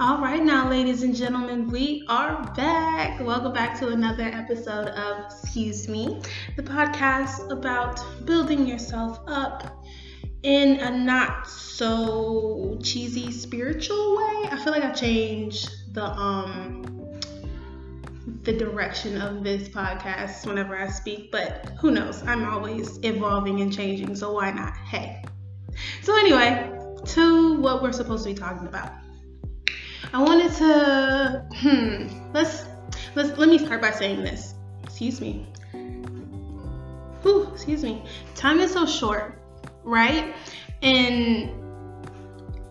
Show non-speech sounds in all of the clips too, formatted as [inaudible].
All right, now, ladies and gentlemen, we are back. Welcome back to another episode of Excuse Me, the podcast about building yourself up in a not so cheesy spiritual way. I feel like I changed the um the direction of this podcast whenever I speak, but who knows? I'm always evolving and changing, so why not? Hey. So anyway, to what we're supposed to be talking about. I wanted to hmm, let's let's let me start by saying this. Excuse me. Whew, excuse me. Time is so short, right? And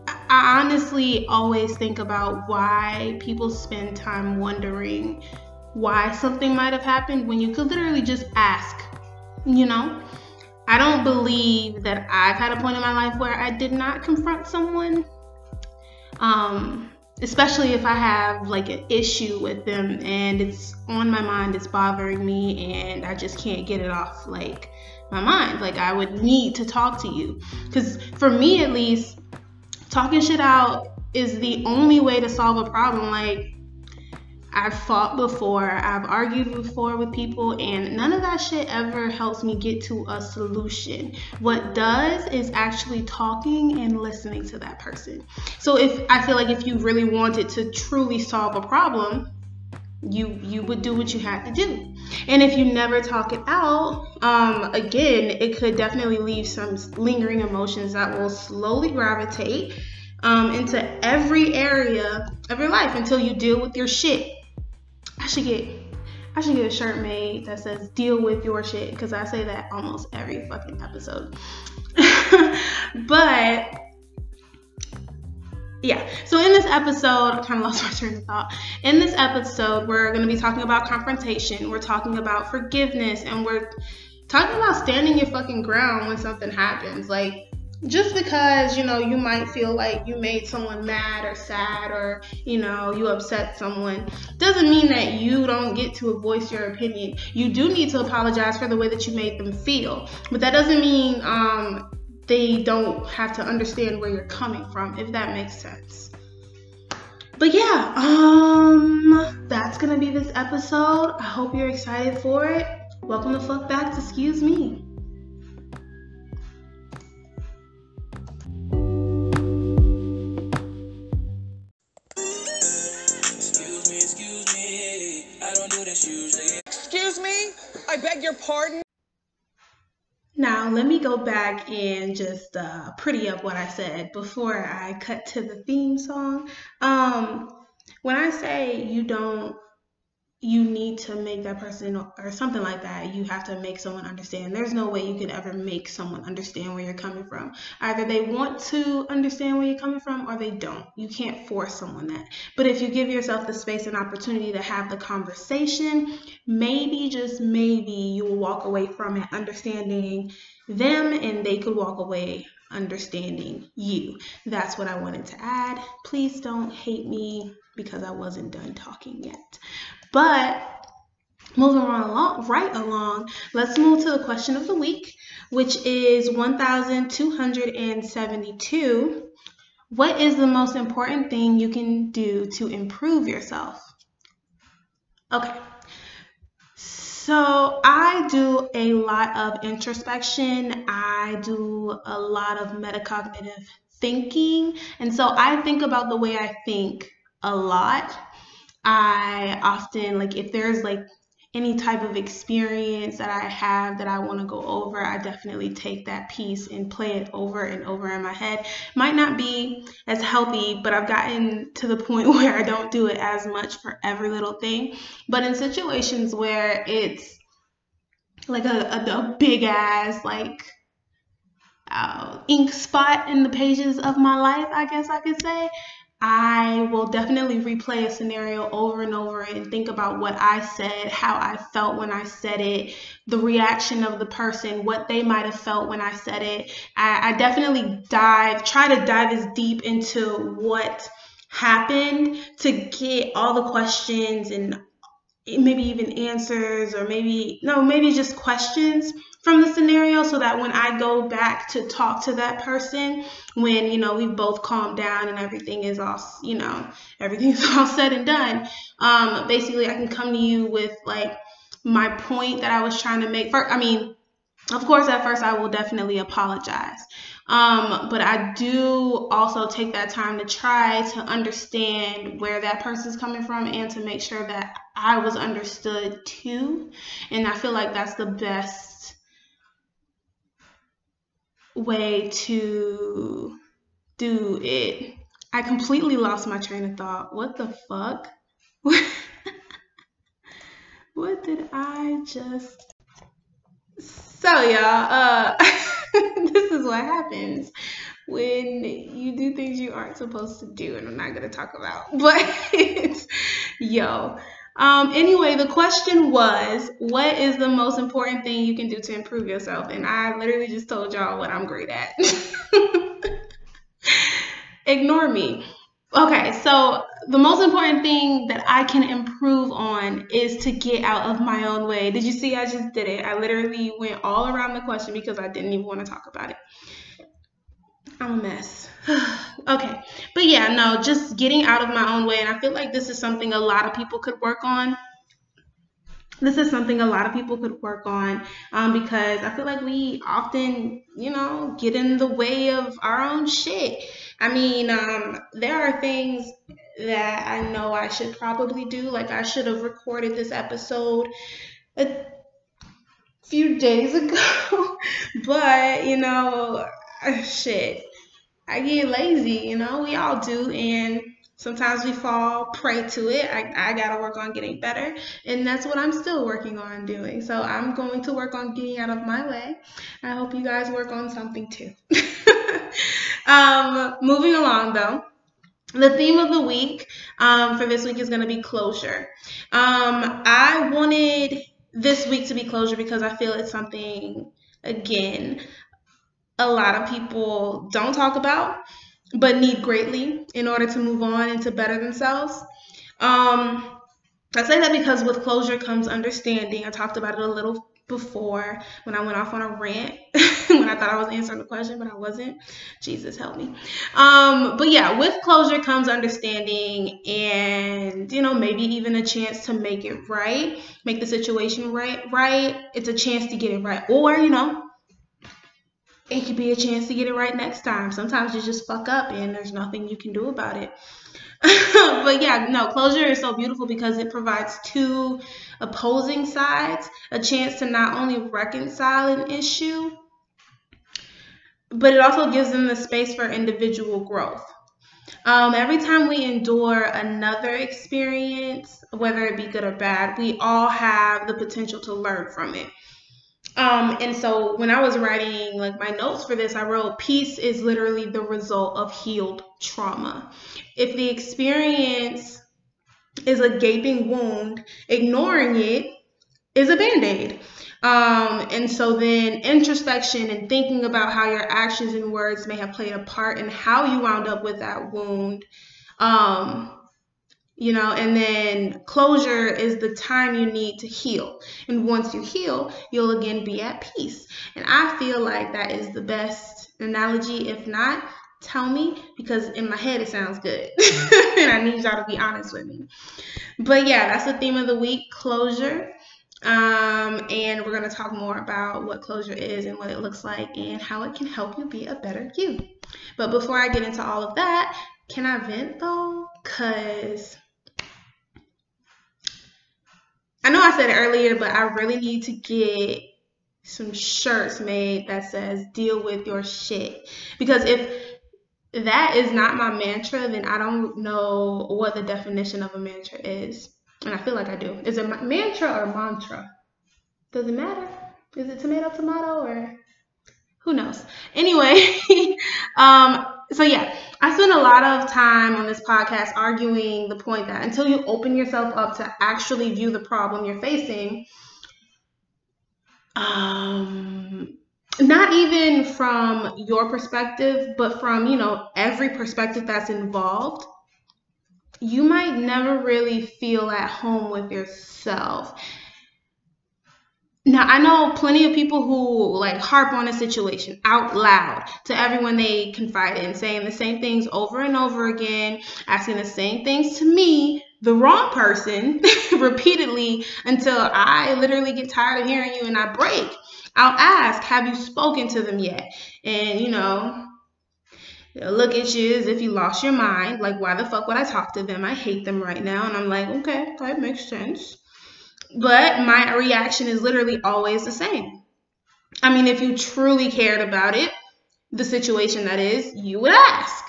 I honestly always think about why people spend time wondering why something might have happened when you could literally just ask, you know? I don't believe that I've had a point in my life where I did not confront someone. Um, especially if I have like an issue with them and it's on my mind, it's bothering me, and I just can't get it off like my mind. Like I would need to talk to you. Because for me at least, talking shit out is the only way to solve a problem. Like I've fought before, I've argued before with people, and none of that shit ever helps me get to a solution. What does is actually talking and listening to that person. So if I feel like if you really wanted to truly solve a problem, you you would do what you had to do. And if you never talk it out, um, again, it could definitely leave some lingering emotions that will slowly gravitate um, into every area of your life until you deal with your shit should get I should get a shirt made that says deal with your shit because I say that almost every fucking episode. [laughs] but yeah, so in this episode, I kind of lost my train of thought. In this episode, we're going to be talking about confrontation, we're talking about forgiveness, and we're talking about standing your fucking ground when something happens. Like, just because you know you might feel like you made someone mad or sad or you know you upset someone doesn't mean that you don't get to voice your opinion. You do need to apologize for the way that you made them feel but that doesn't mean um, they don't have to understand where you're coming from if that makes sense. But yeah um that's gonna be this episode. I hope you're excited for it. Welcome the fuck back to excuse me your pardon? Now, let me go back and just uh, pretty up what I said before I cut to the theme song. Um, when I say you don't you need to make that person or something like that. You have to make someone understand. There's no way you can ever make someone understand where you're coming from. Either they want to understand where you're coming from or they don't. You can't force someone that. But if you give yourself the space and opportunity to have the conversation maybe just maybe you will walk away from it understanding them and they could walk away understanding you. That's what i wanted to add. Please don't hate me because i wasn't done talking yet but moving right along, right along, let's move to the question of the week, which is 1272. What is the most important thing you can do to improve yourself? Okay. So, I do a lot of introspection. I do a lot of metacognitive thinking. And so I think about the way I think a lot. I often like if there's like any type of experience that I have that I want to go over, I definitely take that piece and play it over and over in my head. Might not be as healthy, but I've gotten to the point [laughs] where I don't do it as much for every little thing. But in situations where it's like a, a, a big ass, like, uh, ink spot in the pages of my life, I guess I could say. I will definitely replay a scenario over and over and think about what I said, how I felt when I said it, the reaction of the person, what they might have felt when I said it. I, I definitely dive, try to dive as deep into what happened to get all the questions and maybe even answers or maybe no maybe just questions from the scenario so that when i go back to talk to that person when you know we've both calmed down and everything is all you know everything's [laughs] all said and done um basically i can come to you with like my point that i was trying to make. First i mean of course at first i will definitely apologize um, but I do also take that time to try to understand where that person's coming from and to make sure that I was understood too. And I feel like that's the best way to do it. I completely lost my train of thought. What the fuck? [laughs] what did I just so y'all uh [laughs] this is what happens when you do things you aren't supposed to do, and I'm not gonna talk about. [laughs] But yo, um, anyway, the question was, what is the most important thing you can do to improve yourself? And I literally just told y'all what I'm great at. [laughs] Ignore me. Okay, so the most important thing that I can improve on is to get out of my own way. Did you see I just did it? I literally went all around the question because I didn't even want to talk about it. I'm a mess. [sighs] okay, but yeah, no, just getting out of my own way. And I feel like this is something a lot of people could work on this is something a lot of people could work on um, because I feel like we often, you know, get in the way of our own shit. I mean, um, there are things that I know I should probably do. Like, I should have recorded this episode a few days [laughs] ago, but, you know, shit, I get lazy, you know, we all do. And Sometimes we fall prey to it. I, I got to work on getting better. And that's what I'm still working on doing. So I'm going to work on getting out of my way. I hope you guys work on something too. [laughs] um, moving along though. The theme of the week um, for this week is going to be closure. Um, I wanted this week to be closure because I feel it's something, again, a lot of people don't talk about but need greatly in order to move on and to better themselves. Um, I say that because with closure comes understanding. I talked about it a little before when I went off on a rant [laughs] when I thought I was answering the question, but I wasn't. Jesus help me. Um, but yeah, with closure comes understanding and you know maybe even a chance to make it right, make the situation right. Right, it's a chance to get it right, or you know it could be a chance to get it right next time. Sometimes you just fuck up and there's nothing you can do about it. [laughs] but yeah, no, closure is so beautiful because it provides two opposing sides a chance to not only reconcile an issue, but it also gives them the space for individual growth. Um, every time we endure another experience, whether it be good or bad, we all have the potential to learn from it. Um, and so when I was writing like my notes for this, I wrote peace is literally the result of healed trauma. If the experience is a gaping wound, ignoring it is a band-aid. Um, and so then introspection and thinking about how your actions and words may have played a part in how you wound up with that wound um, you know, and then closure is the time you need to heal. And once you heal, you'll again be at peace. And I feel like that is the best analogy. If not, tell me because in my head it sounds good. [laughs] and I need y'all to be honest with me. But yeah, that's the theme of the week closure. Um, and we're going to talk more about what closure is and what it looks like and how it can help you be a better you. But before I get into all of that, can I vent though? Because I know I said it earlier, but I really need to get some shirts made that says deal with your shit. Because if that is not my mantra, then I don't know what the definition of a mantra is. And I feel like I do. Is it mantra or mantra? Does it matter? Is it tomato tomato or who knows? Anyway, [laughs] um, so yeah, I spend a lot of time on this podcast arguing the point that until you open yourself up to actually view the problem you're facing, um, not even from your perspective, but from, you know, every perspective that's involved, you might never really feel at home with yourself. Now, I know plenty of people who like harp on a situation out loud to everyone they confide in, saying the same things over and over again, asking the same things to me, the wrong person, [laughs] repeatedly until I literally get tired of hearing you and I break. I'll ask, Have you spoken to them yet? And, you know, look at you as if you lost your mind. Like, why the fuck would I talk to them? I hate them right now. And I'm like, okay, that makes sense. But my reaction is literally always the same. I mean, if you truly cared about it, the situation that is, you would ask,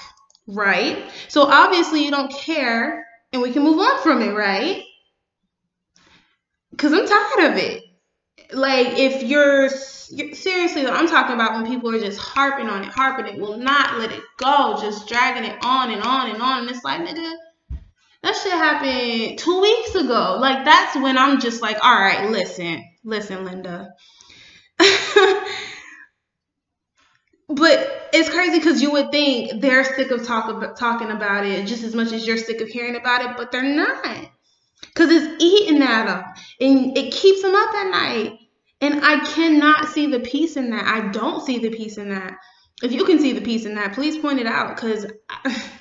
right? So obviously you don't care and we can move on from it, right? Because I'm tired of it. Like, if you're, you're seriously, I'm talking about when people are just harping on it, harping it, will not let it go, just dragging it on and on and on. And it's like, nigga, that shit happened two weeks ago. Like that's when I'm just like, all right, listen, listen, Linda. [laughs] but it's crazy because you would think they're sick of talk about, talking about it just as much as you're sick of hearing about it, but they're not. Because it's eating at them and it keeps them up at night. And I cannot see the peace in that. I don't see the peace in that. If you can see the peace in that, please point it out because [laughs]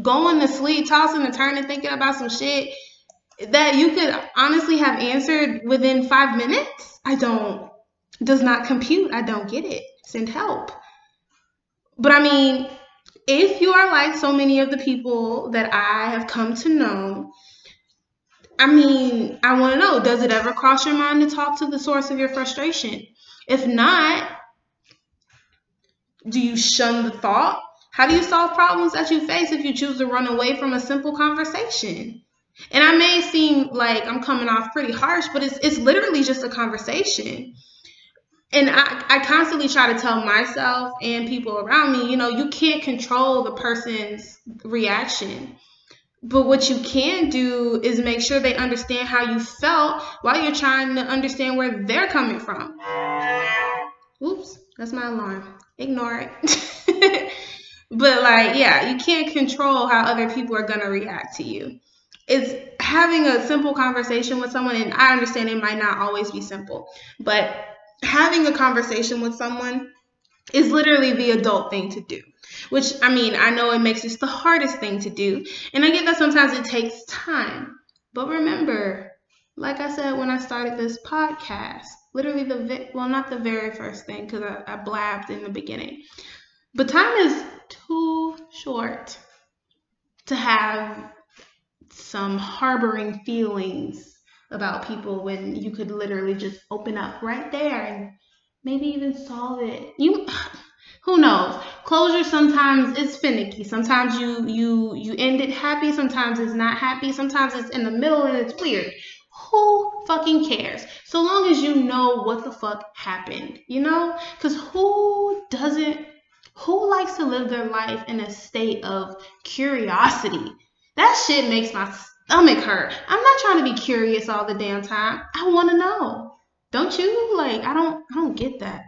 going to sleep, tossing and turning, thinking about some shit that you could honestly have answered within five minutes, I don't, does not compute. I don't get it. Send help. But I mean, if you are like so many of the people that I have come to know, I mean, I want to know does it ever cross your mind to talk to the source of your frustration? If not, do you shun the thought? How do you solve problems that you face if you choose to run away from a simple conversation? And I may seem like I'm coming off pretty harsh, but it's it's literally just a conversation. And I, I constantly try to tell myself and people around me, you know, you can't control the person's reaction. But what you can do is make sure they understand how you felt while you're trying to understand where they're coming from. Oops, that's my alarm. Ignore it. [laughs] But like, yeah, you can't control how other people are gonna react to you. It's having a simple conversation with someone, and I understand it might not always be simple, but having a conversation with someone is literally the adult thing to do. Which I mean, I know it makes this the hardest thing to do, and I get that sometimes it takes time. But remember, like I said when I started this podcast, literally the well, not the very first thing because I, I blabbed in the beginning, but time is too short to have some harboring feelings about people when you could literally just open up right there and maybe even solve it. You [sighs] who knows? Closure sometimes is finicky. Sometimes you you you end it happy, sometimes it's not happy, sometimes it's in the middle and it's weird. Who fucking cares? So long as you know what the fuck happened, you know? Cuz who doesn't who likes to live their life in a state of curiosity? That shit makes my stomach hurt. I'm not trying to be curious all the damn time. I want to know. Don't you? Like I don't I don't get that.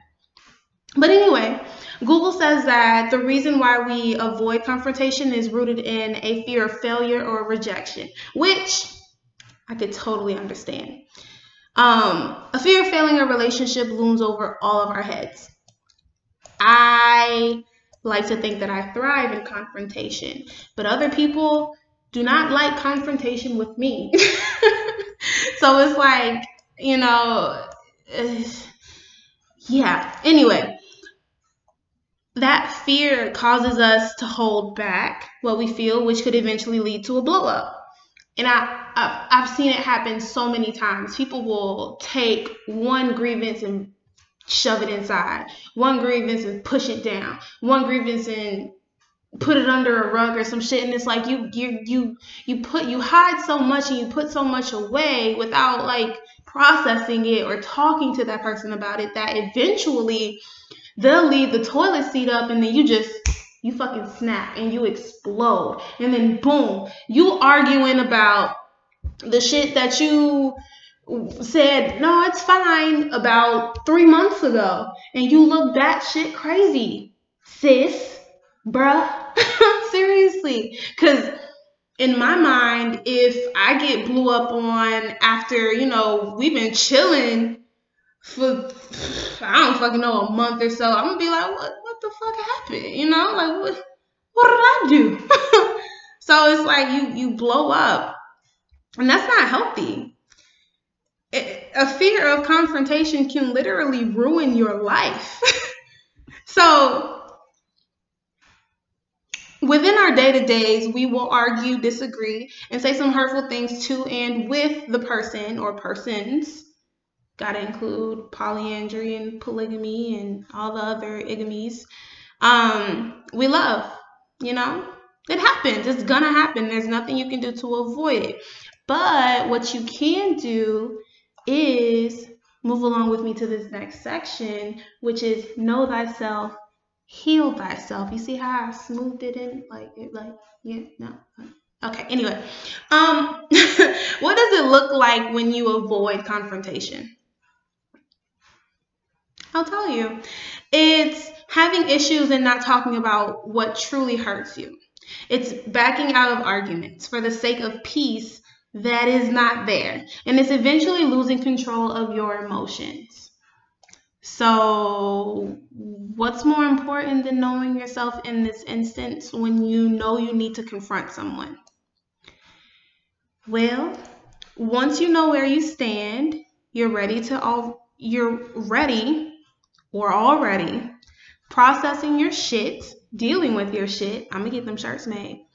But anyway, Google says that the reason why we avoid confrontation is rooted in a fear of failure or rejection, which I could totally understand. Um, a fear of failing a relationship looms over all of our heads. I like to think that I thrive in confrontation, but other people do not like confrontation with me. [laughs] so it's like, you know, [sighs] yeah. Anyway, that fear causes us to hold back what we feel, which could eventually lead to a blow up. And I, I've, I've seen it happen so many times. People will take one grievance and shove it inside. One grievance and push it down. One grievance and put it under a rug or some shit. And it's like you you you you put you hide so much and you put so much away without like processing it or talking to that person about it that eventually they'll leave the toilet seat up and then you just you fucking snap and you explode and then boom you arguing about the shit that you said, no, it's fine about three months ago. And you look that shit crazy, sis, bruh. [laughs] Seriously. Because in my mind, if I get blew up on after, you know, we've been chilling for I don't fucking know a month or so, I'm gonna be like, what what the fuck happened? You know, like what what did I do? [laughs] so it's like you you blow up, and that's not healthy. A fear of confrontation can literally ruin your life. [laughs] so within our day to days, we will argue, disagree, and say some hurtful things to and with the person or persons. Gotta include polyandry and polygamy and all the other igamies. Um, we love, you know, it happens. It's gonna happen. There's nothing you can do to avoid it. But what you can do is move along with me to this next section, which is know thyself heal thyself. You see how I smoothed it in? Like, it, like, yeah, no. Okay, anyway. Um, [laughs] what does it look like when you avoid confrontation? I'll tell you. It's having issues and not talking about what truly hurts you. It's backing out of arguments for the sake of peace that is not there. And it's eventually losing control of your emotions. So, what's more important than knowing yourself in this instance when you know you need to confront someone? Well, once you know where you stand, you're ready to all you're ready or already processing your shit, dealing with your shit. I'm gonna get them shirts made.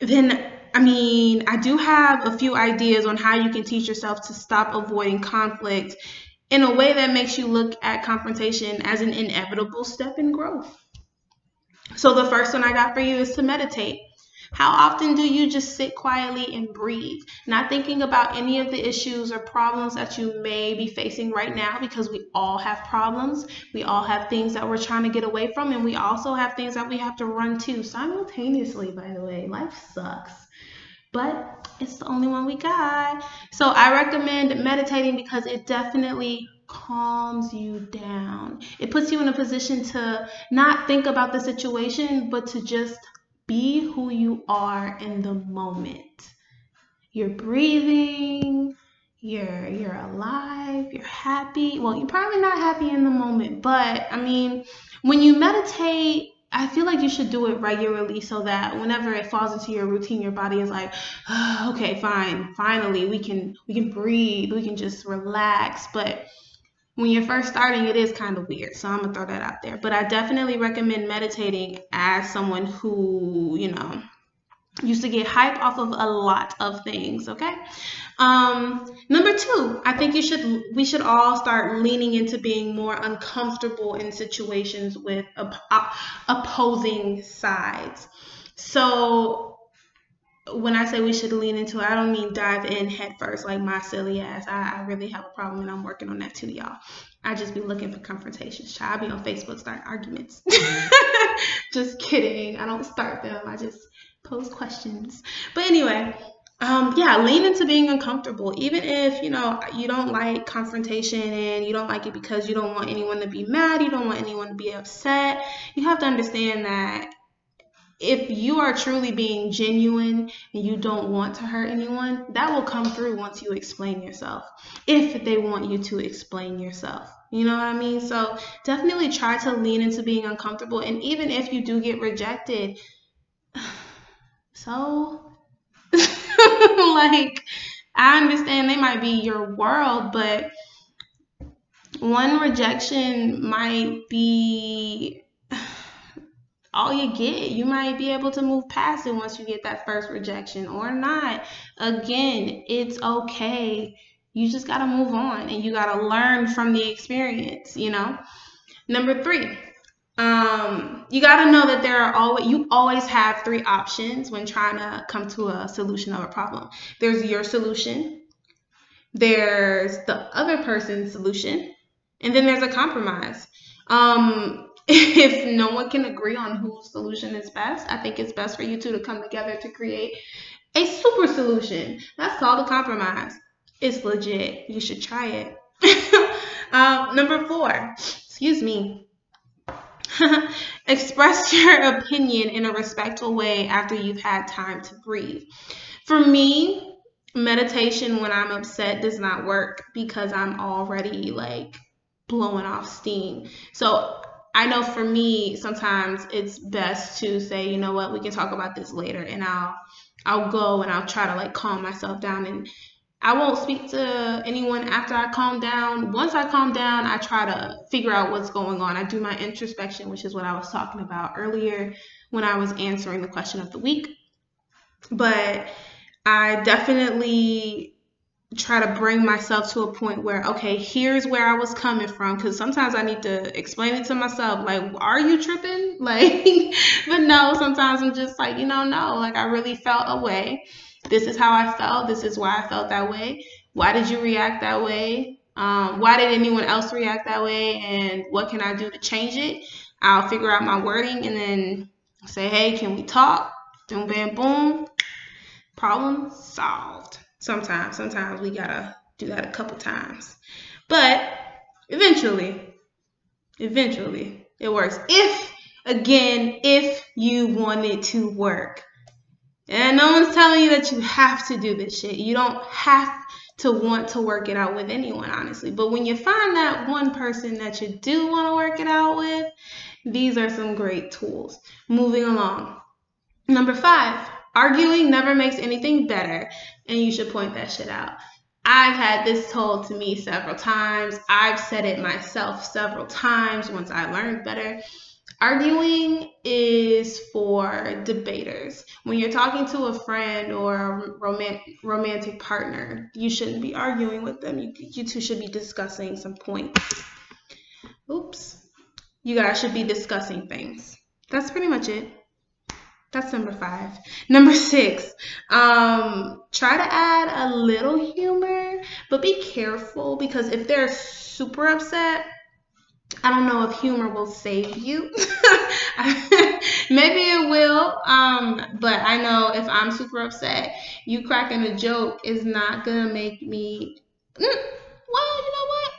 Then I mean, I do have a few ideas on how you can teach yourself to stop avoiding conflict in a way that makes you look at confrontation as an inevitable step in growth. So, the first one I got for you is to meditate. How often do you just sit quietly and breathe, not thinking about any of the issues or problems that you may be facing right now? Because we all have problems. We all have things that we're trying to get away from, and we also have things that we have to run to simultaneously, by the way. Life sucks but it's the only one we got. So I recommend meditating because it definitely calms you down. It puts you in a position to not think about the situation, but to just be who you are in the moment. You're breathing, you're you're alive, you're happy. Well, you're probably not happy in the moment, but I mean, when you meditate, I feel like you should do it regularly so that whenever it falls into your routine, your body is like, oh, [sighs] okay, fine, finally we can we can breathe, we can just relax. But when you're first starting, it is kind of weird. So I'm gonna throw that out there. But I definitely recommend meditating as someone who, you know, used to get hype off of a lot of things okay um, number two i think you should we should all start leaning into being more uncomfortable in situations with op- opposing sides so when I say we should lean into it, I don't mean dive in head first like my silly ass. I, I really have a problem and I'm working on that too, y'all. I just be looking for confrontations. I be on Facebook starting arguments. [laughs] just kidding. I don't start them. I just pose questions. But anyway, um, yeah, lean into being uncomfortable. Even if, you know, you don't like confrontation and you don't like it because you don't want anyone to be mad, you don't want anyone to be upset, you have to understand that if you are truly being genuine and you don't want to hurt anyone, that will come through once you explain yourself. If they want you to explain yourself. You know what I mean? So definitely try to lean into being uncomfortable. And even if you do get rejected, [sighs] so [laughs] like I understand they might be your world, but one rejection might be all you get. You might be able to move past it once you get that first rejection or not. Again, it's okay. You just got to move on and you got to learn from the experience, you know? Number three, um, you got to know that there are always you always have three options when trying to come to a solution of a problem. There's your solution, there's the other person's solution, and then there's a compromise. Um, if no one can agree on whose solution is best, I think it's best for you two to come together to create a super solution. That's called a compromise. It's legit. You should try it. [laughs] um, number four, excuse me [laughs] Express your opinion in a respectful way after you've had time to breathe. For me, meditation when I'm upset does not work because I'm already like blowing off steam. So I know for me, sometimes it's best to say, you know what, we can talk about this later, and I'll I'll go and I'll try to like calm myself down and I won't speak to anyone after I calm down. Once I calm down, I try to figure out what's going on. I do my introspection, which is what I was talking about earlier when I was answering the question of the week. But I definitely try to bring myself to a point where okay here's where i was coming from because sometimes i need to explain it to myself like are you tripping? [laughs] Like but no sometimes i'm just like you know no like i really felt a way. This is how i felt. This is why i felt that way. Why did you react that way? Um, why did anyone else react that way? And what can i do to change it? I'll figure out my wording and then say hey can we talk? Boom bam boom. Problem solved Sometimes, sometimes we gotta do that a couple times. But eventually, eventually it works. If, again, if you want it to work. And no one's telling you that you have to do this shit. You don't have to want to work it out with anyone, honestly. But when you find that one person that you do want to work it out with, these are some great tools. Moving along. Number five, Arguing never makes anything better, and you should point that shit out. I've had this told to me several times. I've said it myself several times once I learned better. Arguing is for debaters. When you're talking to a friend or a romantic romantic partner, you shouldn't be arguing with them. You, you two should be discussing some points. Oops. You guys should be discussing things. That's pretty much it. That's number five. Number six, um, try to add a little humor, but be careful because if they're super upset, I don't know if humor will save you. [laughs] Maybe it will, um, but I know if I'm super upset, you cracking a joke is not gonna make me. Mm, well, you know what?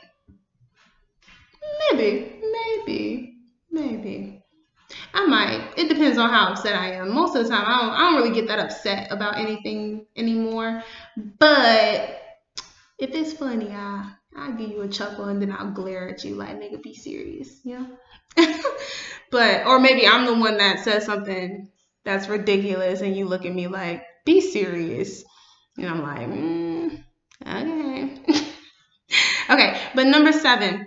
Maybe, maybe, maybe. I might. It depends on how upset I am. Most of the time, I don't, I don't really get that upset about anything anymore. But if it's funny, I I'll give you a chuckle and then I'll glare at you like, nigga, be serious, know? [laughs] but, or maybe I'm the one that says something that's ridiculous and you look at me like, be serious. And I'm like, mm, okay. [laughs] okay, but number seven,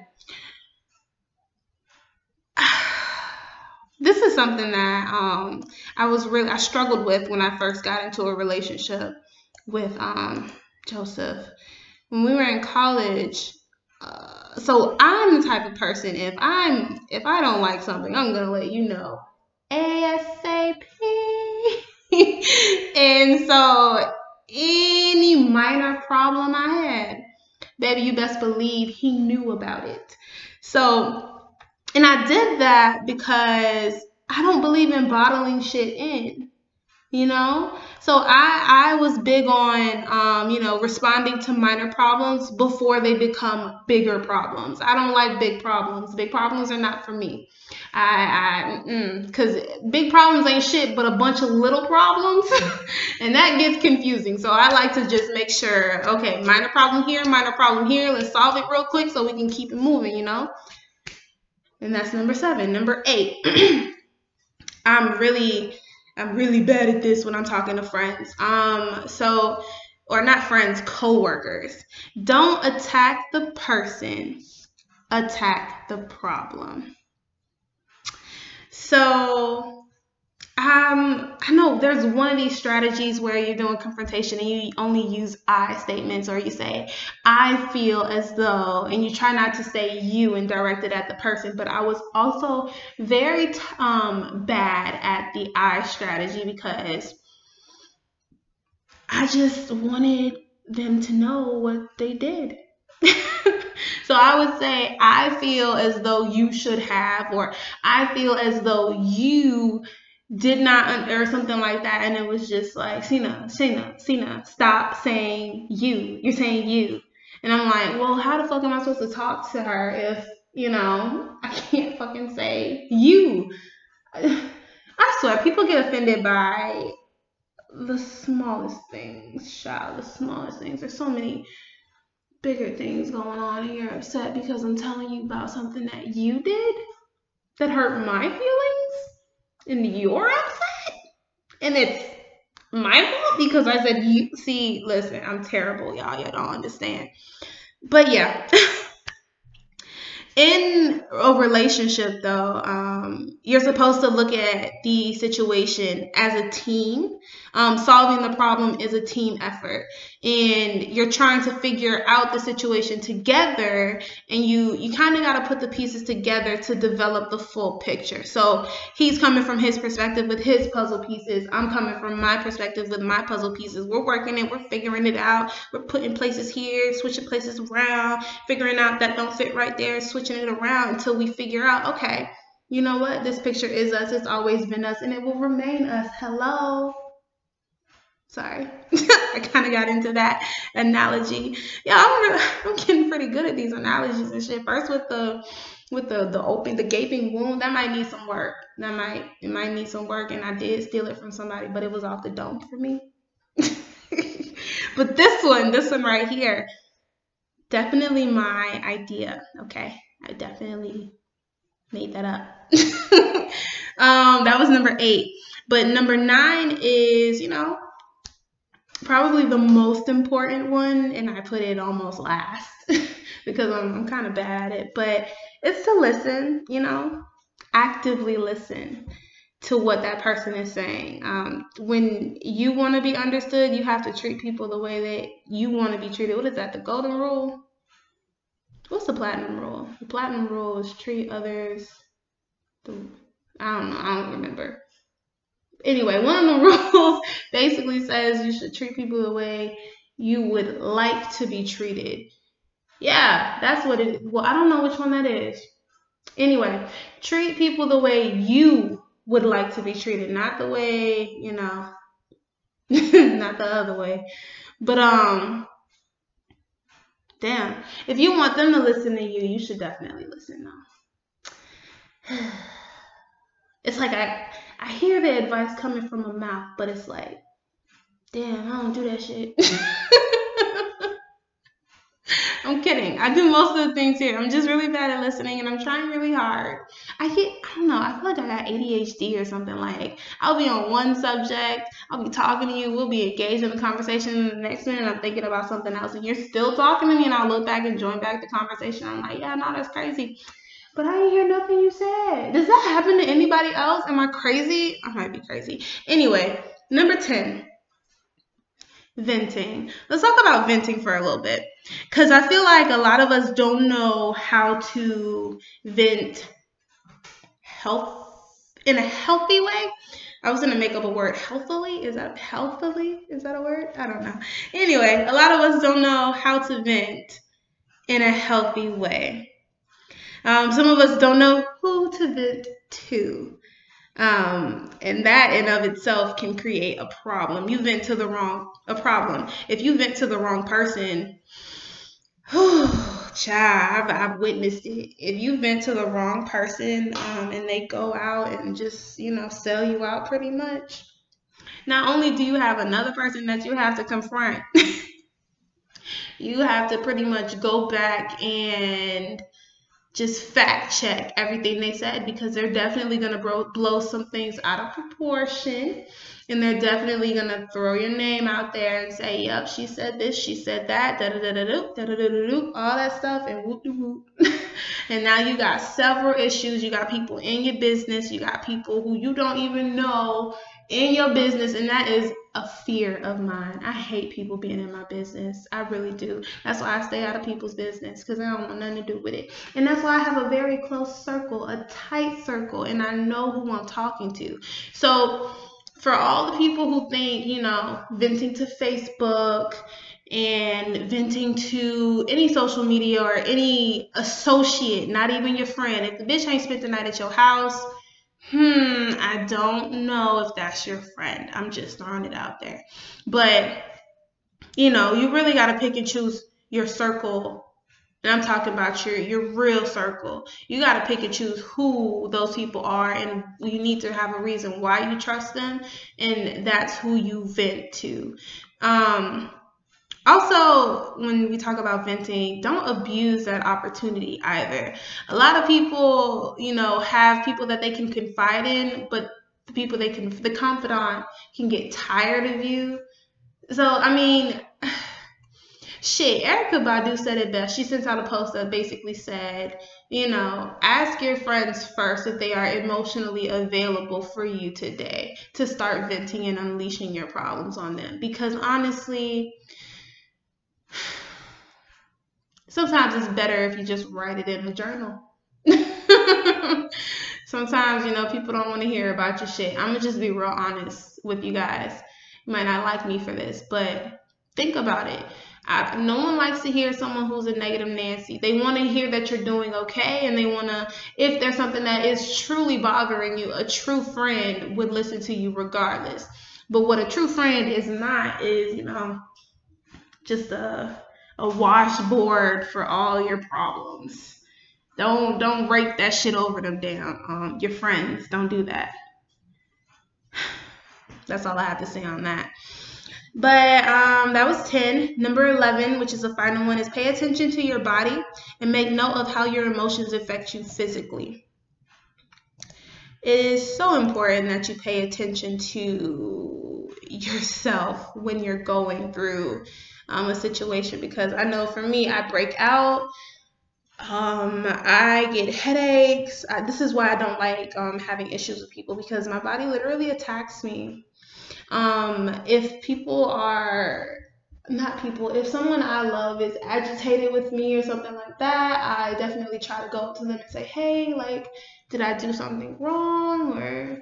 this is something that um, I was really I struggled with when I first got into a relationship with um, Joseph. When we were in college, uh, so I'm the type of person if I'm if I don't like something, I'm gonna let you know ASAP. [laughs] and so any minor problem I had, baby, you best believe he knew about it. So and I did that because I don't believe in bottling shit in, you know? So I I was big on um, you know, responding to minor problems before they become bigger problems. I don't like big problems. Big problems are not for me. I I cuz big problems ain't shit but a bunch of little problems [laughs] and that gets confusing. So I like to just make sure, okay, minor problem here, minor problem here, let's solve it real quick so we can keep it moving, you know? And that's number seven. Number eight, [clears throat] I'm really, I'm really bad at this when I'm talking to friends. Um, so, or not friends, coworkers. Don't attack the person, attack the problem. So um, I know there's one of these strategies where you're doing confrontation and you only use I statements or you say, I feel as though, and you try not to say you and direct it at the person. But I was also very um, bad at the I strategy because I just wanted them to know what they did. [laughs] so I would say, I feel as though you should have, or I feel as though you did not or something like that and it was just like Cena, Cena, Cena, stop saying you. You're saying you. And I'm like, well, how the fuck am I supposed to talk to her if You know, I can't fucking say you. [sighs] I swear, people get offended by the smallest things, child, the smallest things. There's so many bigger things going on, and you're upset because I'm telling you about something that you did that hurt my feelings, and you're upset, and it's my fault because I said you. See, listen, I'm terrible, y'all. Y'all don't understand. But yeah. [laughs] in a relationship though um, you're supposed to look at the situation as a team um, solving the problem is a team effort. And you're trying to figure out the situation together and you you kind of got to put the pieces together to develop the full picture. So he's coming from his perspective with his puzzle pieces. I'm coming from my perspective with my puzzle pieces. We're working it we're figuring it out. We're putting places here switching places around figuring out that don't fit right there switching it around until we figure out okay you know what? This picture is us it's always been us and it will remain us. Hello Sorry, [laughs] I kind of got into that analogy. Yeah, I'm, [laughs] I'm getting pretty good at these analogies and shit. First with the with the the open the gaping wound that might need some work. That might it might need some work, and I did steal it from somebody, but it was off the dome for me. [laughs] but this one, this one right here, definitely my idea. Okay, I definitely made that up. um, that was number eight. But number nine is, you know, probably the most important one, and I put it almost last [laughs] because I'm, I'm kind of bad at it, but it's to listen, you know, actively listen to what that person is saying. Um, when you want to be understood, you have to treat people the way that you want to be treated. What is that? The golden rule? What's the platinum rule? The platinum rule is treat others. The, I don't know. I don't remember anyway, one of the [laughs] rules basically says you should treat people the way you would like to be treated. Yeah, that's what it well, I don't know which one that is. Anyway, treat people the way you would like to be treated, not the way, you know, [laughs] not the other way. But um damn, if you want them to listen to you, you should definitely listen though. [sighs] It's like I I hear the advice coming from a mouth, but it's like, damn, I don't do that shit. [laughs] I'm kidding. I do most of the things here. I'm just really bad at listening and I'm trying really hard. I get, I don't know, I feel like I got ADHD or something. Like, I'll be on one subject, I'll be talking to you, we'll be engaged in the conversation, and the next minute I'm thinking about something else, and you're still talking to me, and I'll look back and join back the conversation. I'm like, yeah, no, that's crazy. But I didn't hear nothing you said. Does that happen to anybody else? Am I crazy? I might be crazy. Anyway, number 10 venting. Let's talk about venting for a little bit. Because I feel like a lot of us don't know how to vent health in a healthy way. I was gonna make up a word healthily. Is that healthily? Is that a word? I don't know. Anyway, a lot of us don't know how to vent in a healthy way. Um, some of us don't know who to vent to. Um, and that in of itself can create a problem. You vent to the wrong a problem. If you vent to the wrong person, [sighs] child, I've, I've witnessed it. If you vent to the wrong person um, and they go out and just you know sell you out pretty much, not only do you have another person that you have to confront, [laughs] you have to pretty much go back and just fact check everything they said because they're definitely going to blow some things out of proportion and they're definitely going to throw your name out there and say yep she said this she said that da da da da da da da da all that stuff and whoop whoop and now you got several issues you got people in your business you got people who you don't even know in your business and that is a fear of mine. I hate people being in my business. I really do. That's why I stay out of people's business because I don't want nothing to do with it. And that's why I have a very close circle, a tight circle, and I know who I'm talking to. So, for all the people who think, you know, venting to Facebook and venting to any social media or any associate, not even your friend, if the bitch ain't spent the night at your house, hmm, I don't know if that's your friend. I'm just throwing it out there. But, you know, you really got to pick and choose your circle And I'm talking about your your real circle. You got to pick and choose who those people are, and you need to have a reason why you trust them, and that's who you vent to. Um, also, when we talk about venting, don't abuse that opportunity either. A lot of people, you know, have people that they can confide in, but the people they can, the confidant can get tired of you. So, I mean, [sighs] shit, Erykah Badu said it best. She sent out a post that basically said, you know, ask your friends first if they are emotionally available for you today to start venting and unleashing your problems on them. Because honestly, sometimes it's better if you just write it in a journal. [laughs] sometimes, you know, people don't want to hear about your shit. I'm going to just be real honest with you guys. You might not like me for this, but think about it. I, no one likes to hear someone who's a negative Nancy. They want to hear that you're doing okay, and they want to, if there's something that is truly bothering you, a true friend would listen to you regardless. But what a true friend is not is, you know, just a a washboard for all your problems. Don't don't rake that shit over them down. Um, your friends don't do that. [sighs] That's all I have to say on that. But um, that was 10. Number 11, which is the final one, is pay attention to your body and make note of how your emotions affect you physically. It is so important that you pay attention to yourself when you're going through um, a situation because I know for me, I break out. Um, I get headaches. I, this is why I don't like um, having issues with people because my body literally attacks me. Um, if people are not people, if someone I love is agitated with me or something like that, I definitely try to go up to them and say, hey, like, did I do something wrong? Or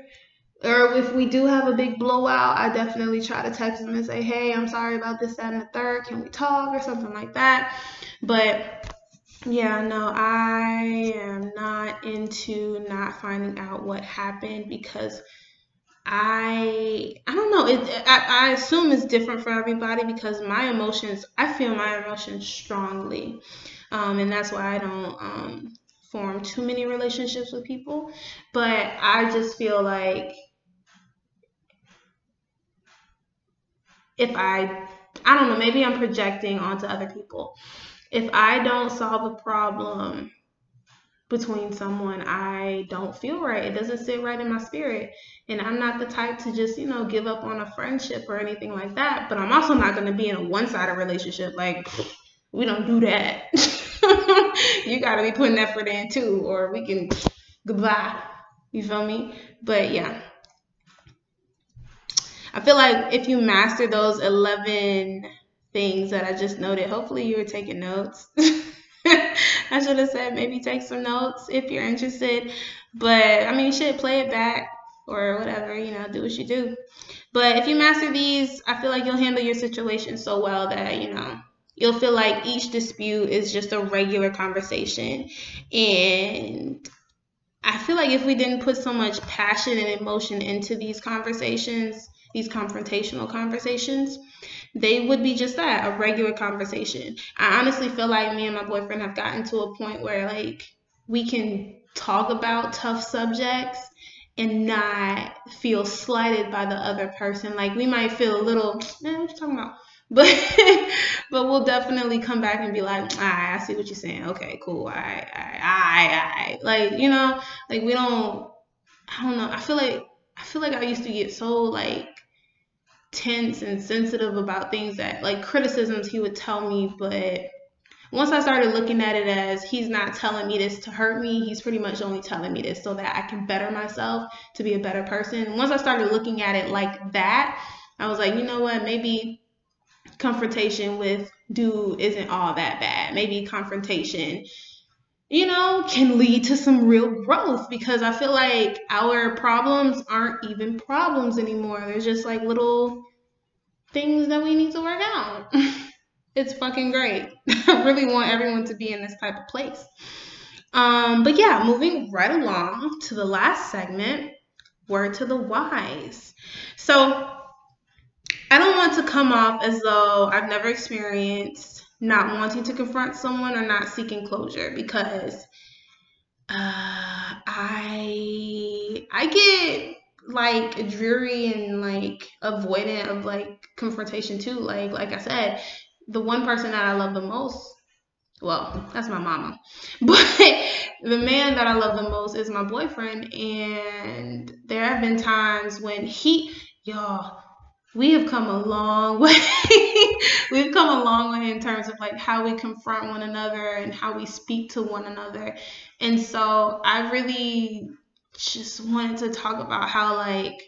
or if we do have a big blowout, I definitely try to text them and say, hey, I'm sorry about this, that, and the third. Can we talk or something like that? But yeah, no, I am not into not finding out what happened because I I don't know. It I, I assume it's different for everybody because my emotions I feel my emotions strongly, um, and that's why I don't um, form too many relationships with people. But I just feel like if I, I don't know, maybe I'm projecting onto other people. If I don't solve a problem between someone, I don't feel right. It doesn't sit right in my spirit. And I'm not the type to just, you know, give up on a friendship or anything like that. But I'm also not going to be in a one sided relationship. Like, we don't do that. [laughs] you got to be putting effort in too, or we can goodbye. You feel me? But yeah, I feel like if you master those 11 things that I just noted, hopefully you were taking notes. [laughs] I should have said maybe take some notes if you're interested. But I mean, shit, play it back or whatever, you know, do what you do. But if you master these, I feel like you'll handle your situation so well that, you know, you'll feel like each dispute is just a regular conversation. And I feel like if we didn't put so much passion and emotion into these conversations, these confrontational conversations, they would be just that a regular conversation. I honestly feel like me and my boyfriend have gotten to a point where like we can talk about tough subjects and not feel slighted by the other person. Like we might feel a little, man, what you talking about? [laughs] But but we'll definitely come back and be like, I see what you're saying. Okay, cool. I I I like you know, like we don't. I don't know. I feel like I feel like I used to get so like tense and sensitive about things that like criticisms he would tell me but once I started looking at it as he's not telling me this to hurt me, he's pretty much only telling me this so that I can better myself to be a better person. Once I started looking at it like that, I was like, you know what, maybe confrontation with dude isn't all that bad. Maybe confrontation, you know, can lead to some real growth because I feel like our problems aren't even problems anymore. They're just like little things that we need to work out. [laughs] it's fucking great. [laughs] I really want everyone to be in this type of place. Um, but yeah, moving right along to the last segment, word to the wise. So I don't want to come off as though I've never experienced not wanting to confront someone or not seeking closure because uh, I I get like dreary and like avoidant of like confrontation too. Like like I said, the one person that I love the most, well, that's my mama. [laughs] But the man that I love the most is my boyfriend. And there have been times when he y'all, we have come a long [laughs] way. We've come a long way in terms of like how we confront one another and how we speak to one another. And so I really just wanted to talk about how like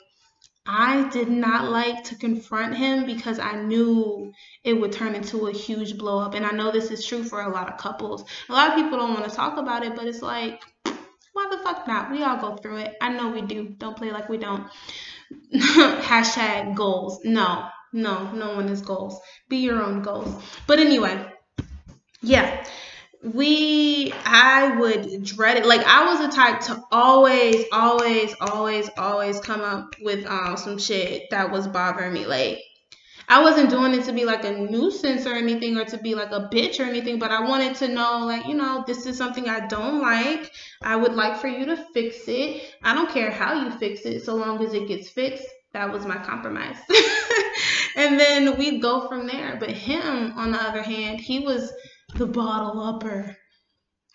I did not like to confront him because I knew it would turn into a huge blow up. And I know this is true for a lot of couples. A lot of people don't want to talk about it, but it's like, why the fuck not? We all go through it. I know we do. Don't play like we don't. [laughs] Hashtag goals. No, no, no one is goals. Be your own goals. But anyway, yeah we I would dread it. Like I was the type to always, always, always, always come up with um some shit that was bothering me. Like I wasn't doing it to be like a nuisance or anything or to be like a bitch or anything, but I wanted to know like, you know, this is something I don't like. I would like for you to fix it. I don't care how you fix it so long as it gets fixed. That was my compromise. [laughs] and then we'd go from there. But him, on the other hand, he was the bottle upper.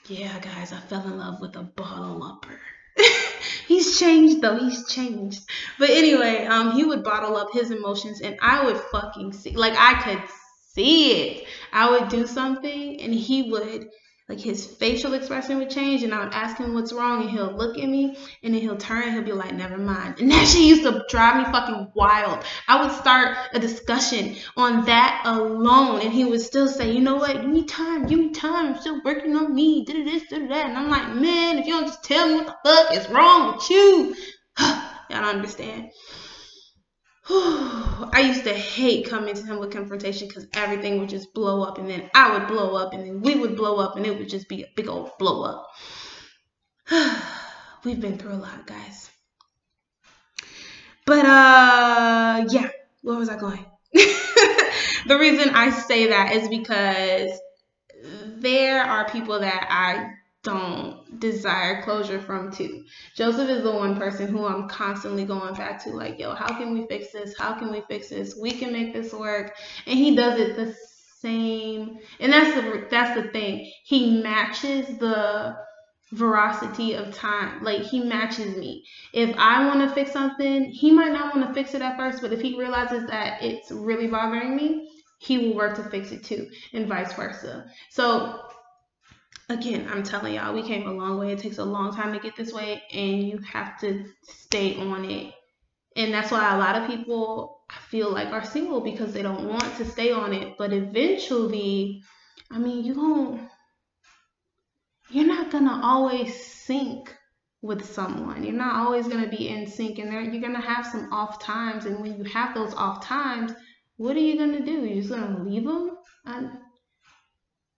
Yeah, guys, I fell in love with a bottle upper. [laughs] he's changed though. He's changed. But anyway, um, he would bottle up his emotions, and I would fucking see, like, I could see it. I would do something, and he would like his facial expression would change and I would ask him what's wrong and he'll look at me and then he'll turn and he'll be like, never mind. [laughs] And that shit used to drive me fucking wild. I would start a discussion on that alone and he would still say, you know what, give me time, give me time. I'm still working on me, did this, did that. And I'm like, man, if you don't just tell me what the fuck is wrong with you, [sighs] y'all don't understand. [sighs] I used to hate coming to him with confrontation because everything would just blow up, and then I would blow up, and then we would blow up, and it would just be a big old blow up. [sighs] We've been through a lot, guys. But uh, yeah, where was I going? [laughs] the reason I say that is because there are people that I don't desire closure from too. Joseph is the one person who I'm constantly going back to, like, yo, how can we fix this? How can we fix this? We can make this work. And he does it the same. And that's the that's the thing. He matches the veracity of time. Like he matches me. If I want to fix something, he might not want to fix it at first, but if he realizes that it's really bothering me, he will work to fix it too, and vice versa. So again, I'm telling y'all, we came a long way. It takes a long time to get this way, and you have to stay on it. And that's why a lot of people I feel like are single because they don't want to stay on it. But eventually, I mean, you don't you're not gonna always sync with someone. You're not always gonna be in sync, and there you're gonna have some off times. And when you have those off times, what are you gonna do? You're just gonna leave them?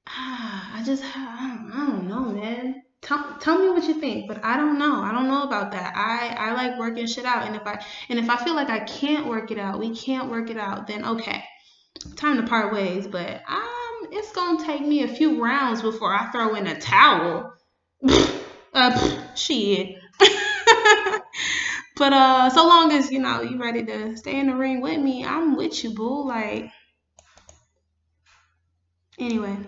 [sighs] I just I don't, I don't know, man. Tell, tell me what you think, but I don't know. I don't know about that. I I like working shit out, and if I and if I feel like I can't work it out, we can't work it out, then okay, time to part ways. But um, it's gonna take me a few rounds before I throw in a towel. [laughs] uh, [laughs] shit. [laughs] but uh, so long as you know you ready to stay in the ring with me, I'm with you, boo. Like, anyway.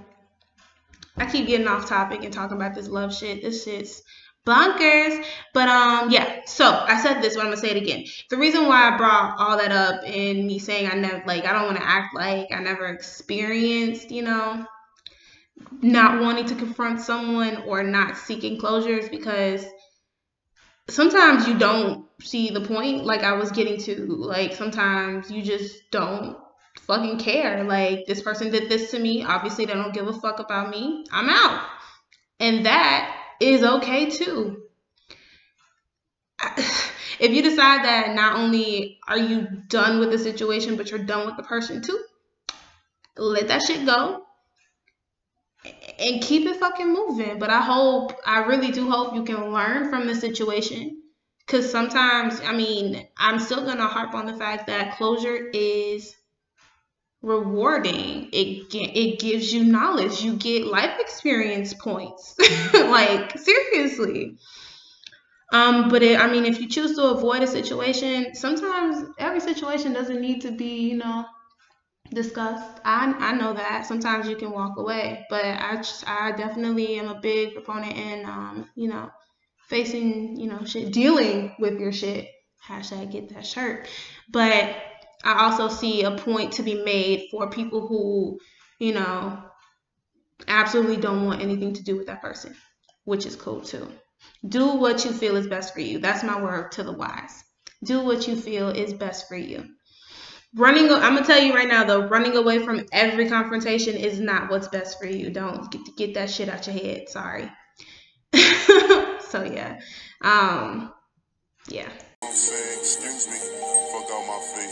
I keep getting off topic and talking about this love shit. This shit's bonkers. But um, yeah. So I said this, but I'm gonna say it again. The reason why I brought all that up and me saying I never like I don't want to act like I never experienced, you know, not wanting to confront someone or not seeking closure is because sometimes you don't see the point like I was getting to. Like sometimes you just don't fucking care. Like, this person did this to me. Obviously, they don't give a fuck about me. I'm out. And that is okay too. [sighs] If you decide that not only are you done with the situation, but you're done with the person too, let that shit go and keep it fucking moving. But I hope, I really do hope you can learn from the situation. Because sometimes, I mean, I'm still going to harp on the fact that closure is rewarding. It it gives you knowledge. You get life experience points. [laughs] like seriously. Um, but it, I mean, if you choose to avoid a situation, sometimes every situation doesn't need to be, you know, discussed. I I know that sometimes you can walk away, but I just, I definitely am a big proponent in, um, you know, facing, you know, shit, dealing with your shit. Hashtag get that shirt. But I also see a point to be made for people who, you know, absolutely don't want anything to do with that person, which is cool too. Do what you feel is best for you. That's my word to the wise. Do what you feel is best for you. Running, I'm gonna tell you right now though, running away from every confrontation is not what's best for you. Don't get get that shit out your head. Sorry. [laughs] so yeah, um, yeah.